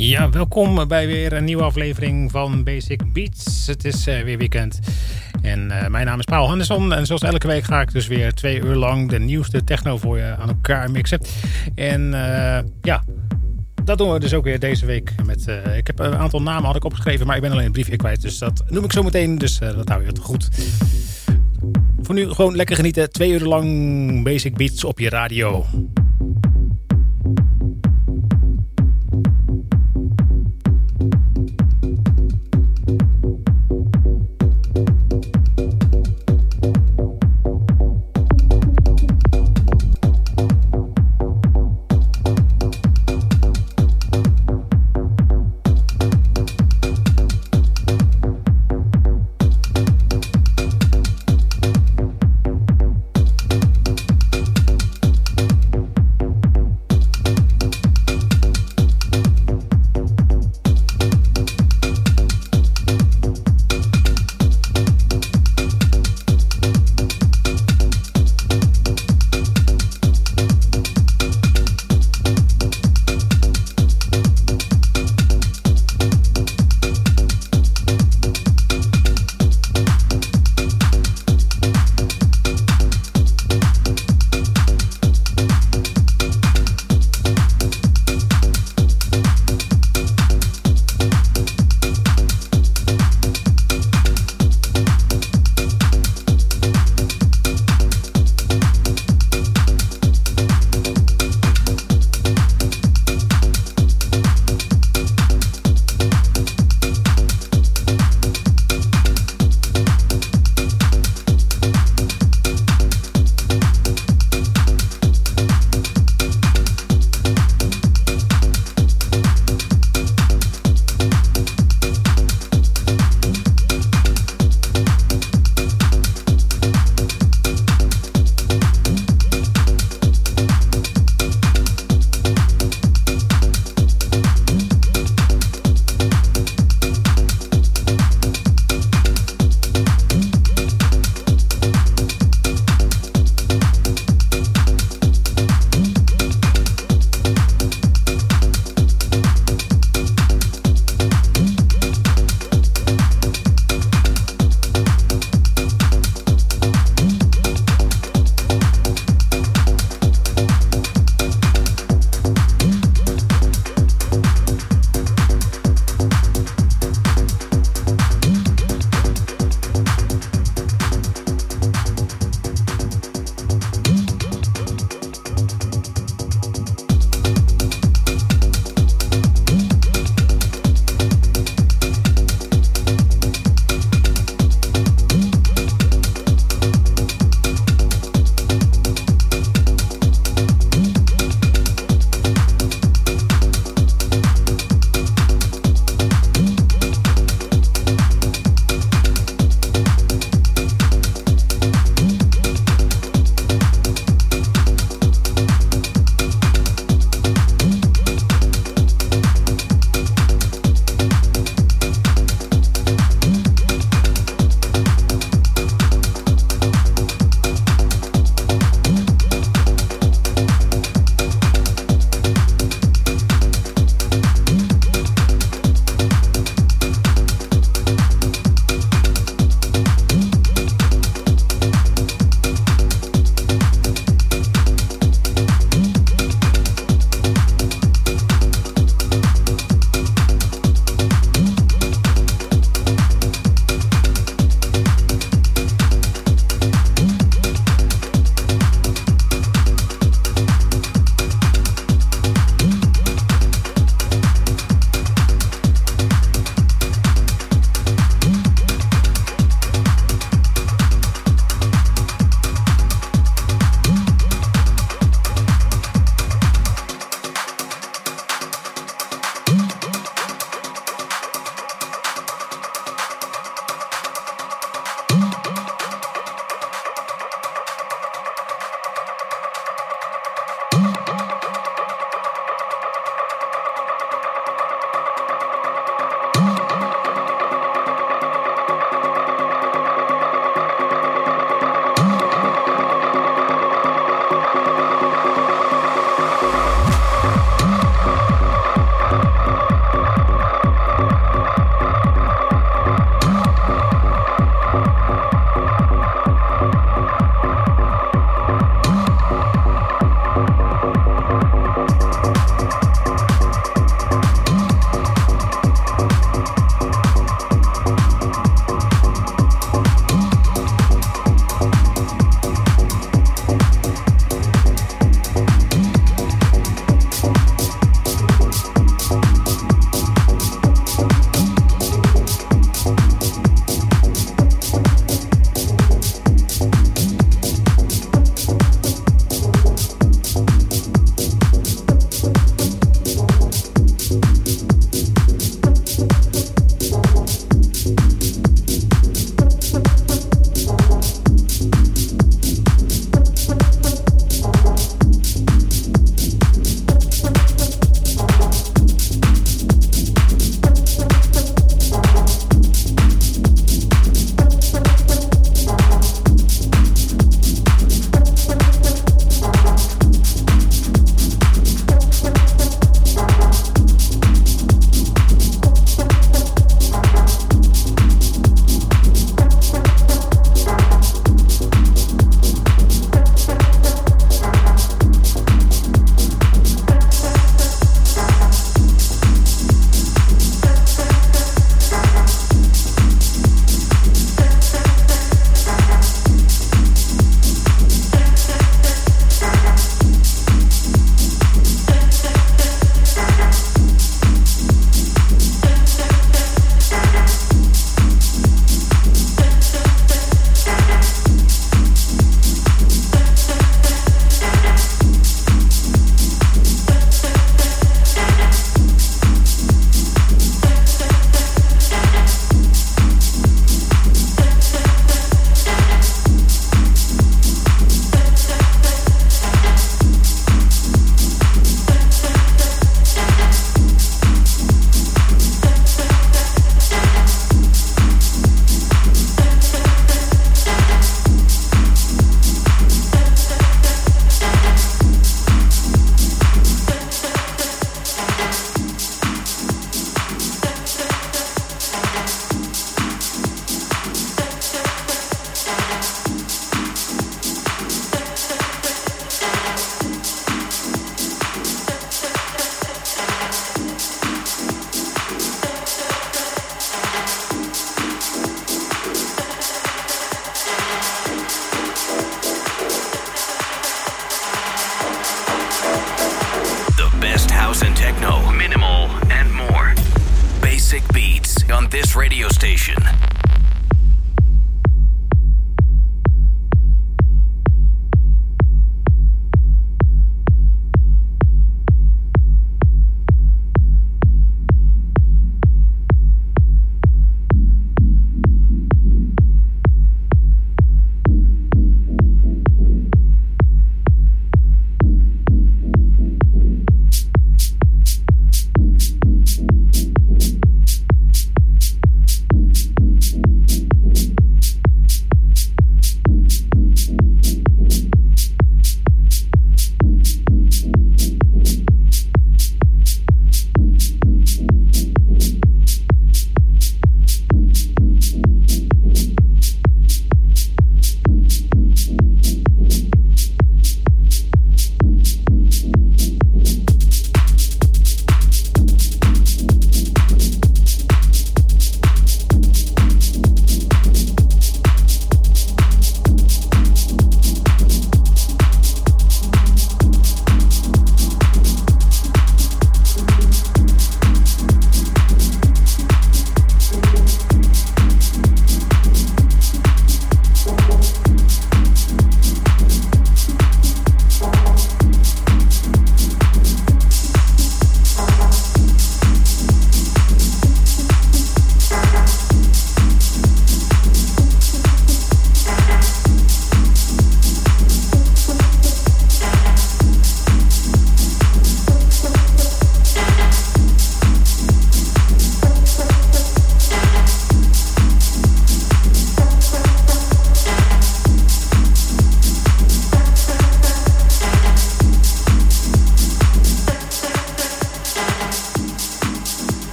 Ja, welkom bij weer een nieuwe aflevering van Basic Beats. Het is uh, weer weekend. En uh, mijn naam is Paul Henderson. En zoals elke week ga ik dus weer twee uur lang de nieuwste techno voor je aan elkaar mixen. En uh, ja, dat doen we dus ook weer deze week. Met, ik heb een aantal namen had ik opgeschreven, maar ik ben alleen een briefje kwijt. Dus dat noem ik zo meteen. Dus dat hou je het goed. Voor nu gewoon lekker genieten. Twee uur lang Basic Beats op je radio.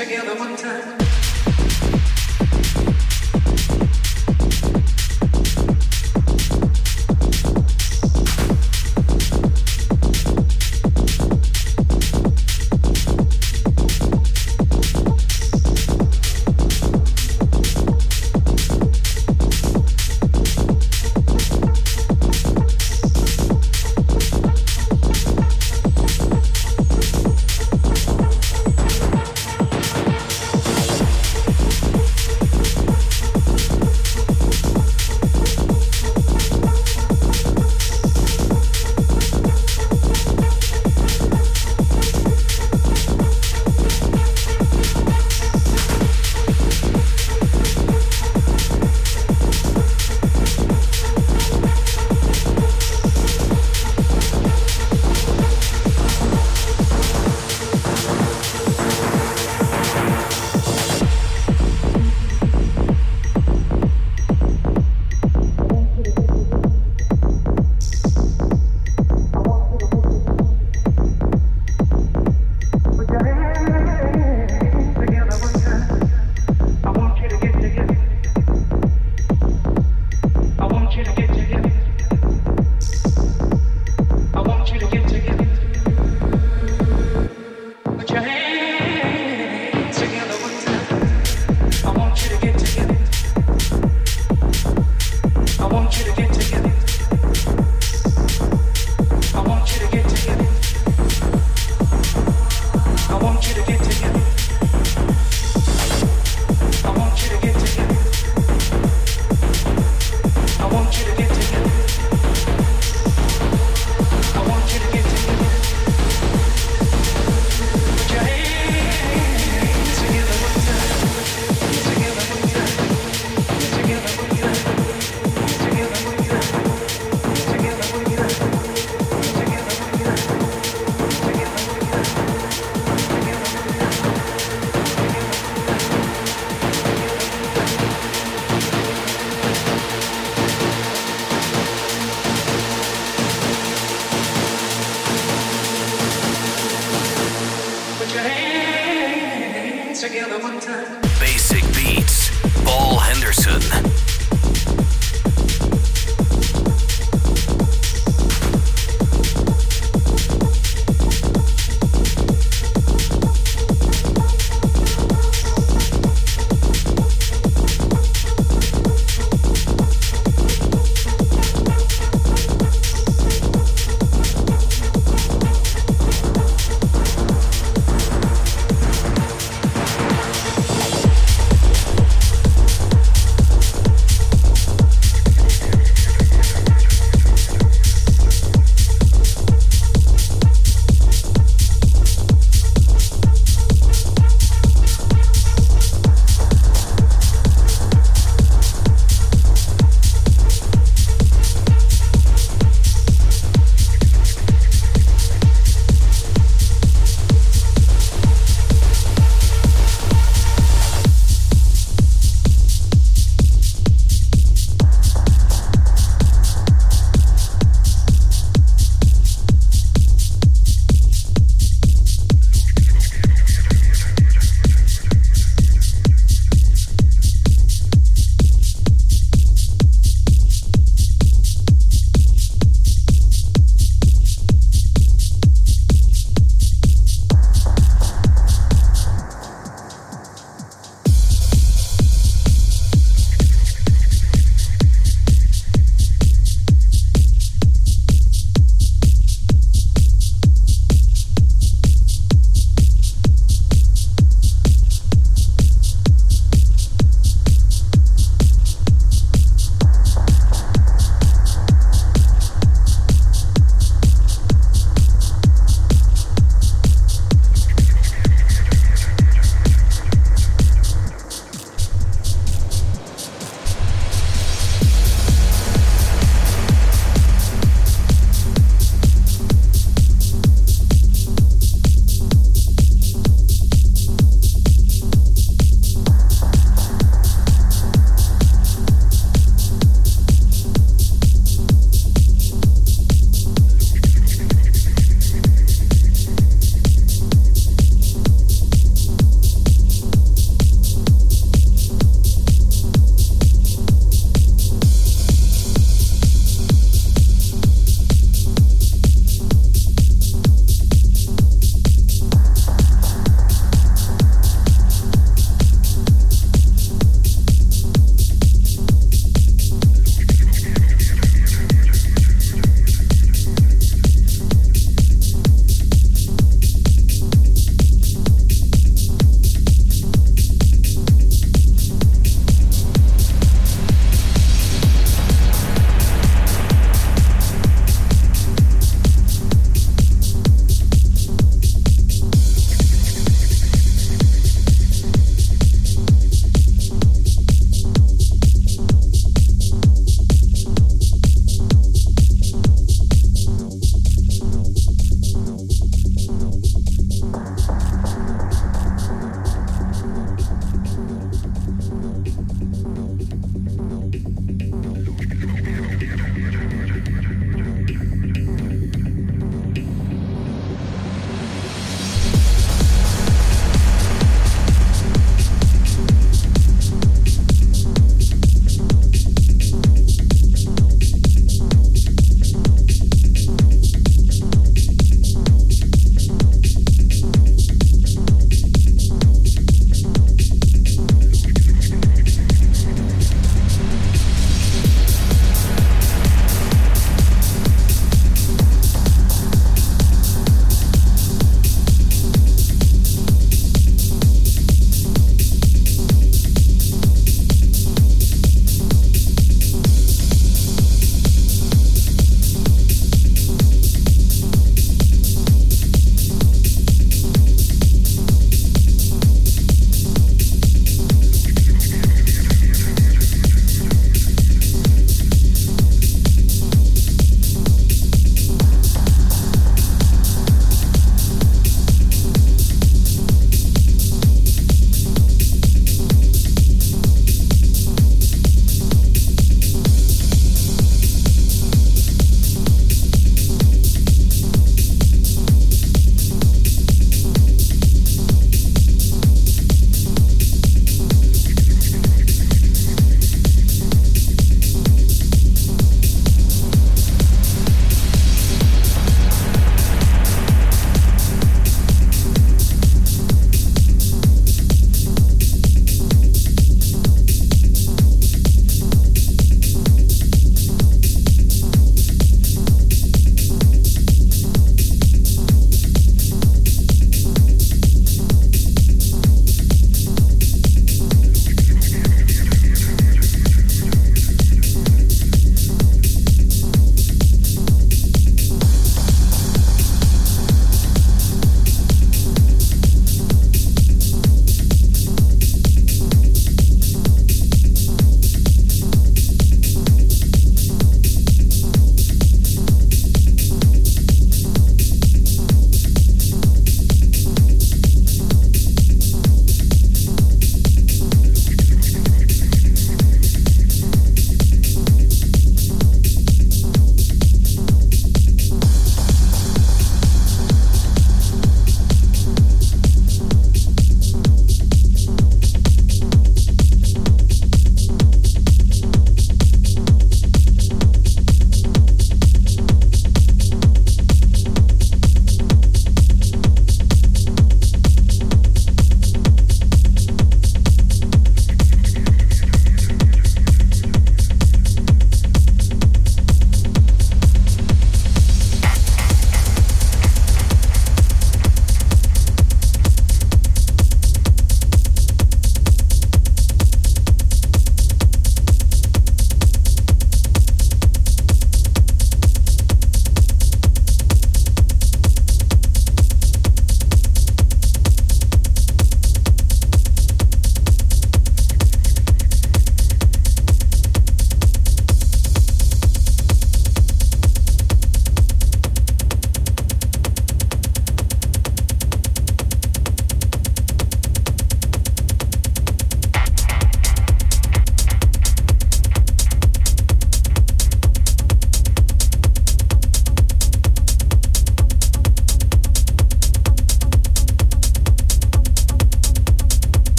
together one time.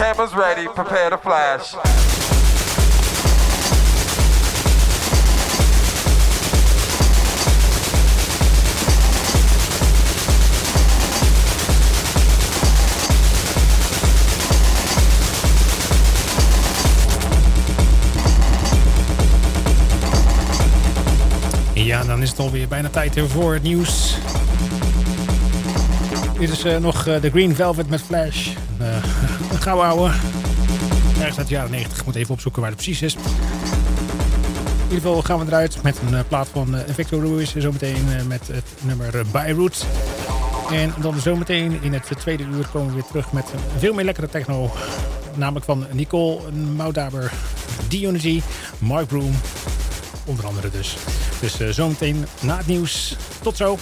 Cameras ready, prepare to flash. Ja, dan is het alweer bijna tijd voor het nieuws. Dit is eh, nog eh, de Green Velvet met Flash. Gouden ouwe. Ergens uit de jaren 90. Ik moet even opzoeken waar het precies is. In ieder geval gaan we eruit met een plaat van Victor Ruiz. Zometeen met het nummer Beirut. En dan zometeen in het tweede uur komen we weer terug met veel meer lekkere techno. Namelijk van Nicole Moudaber, Dionysie, Mark Broom. Onder andere dus. Dus zometeen na het nieuws. Tot zo.